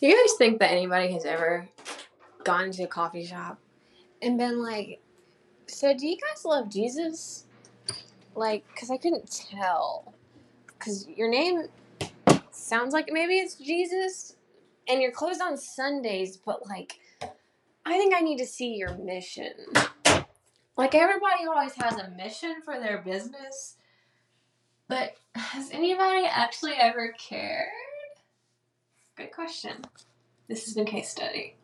You guys think that anybody has ever gone to a coffee shop and been like, "So, do you guys love Jesus?" Like, because I couldn't tell. Because your name sounds like maybe it's Jesus, and you're closed on Sundays, but like, I think I need to see your mission. Like, everybody always has a mission for their business, but has anybody actually ever cared? Question. This has been case study.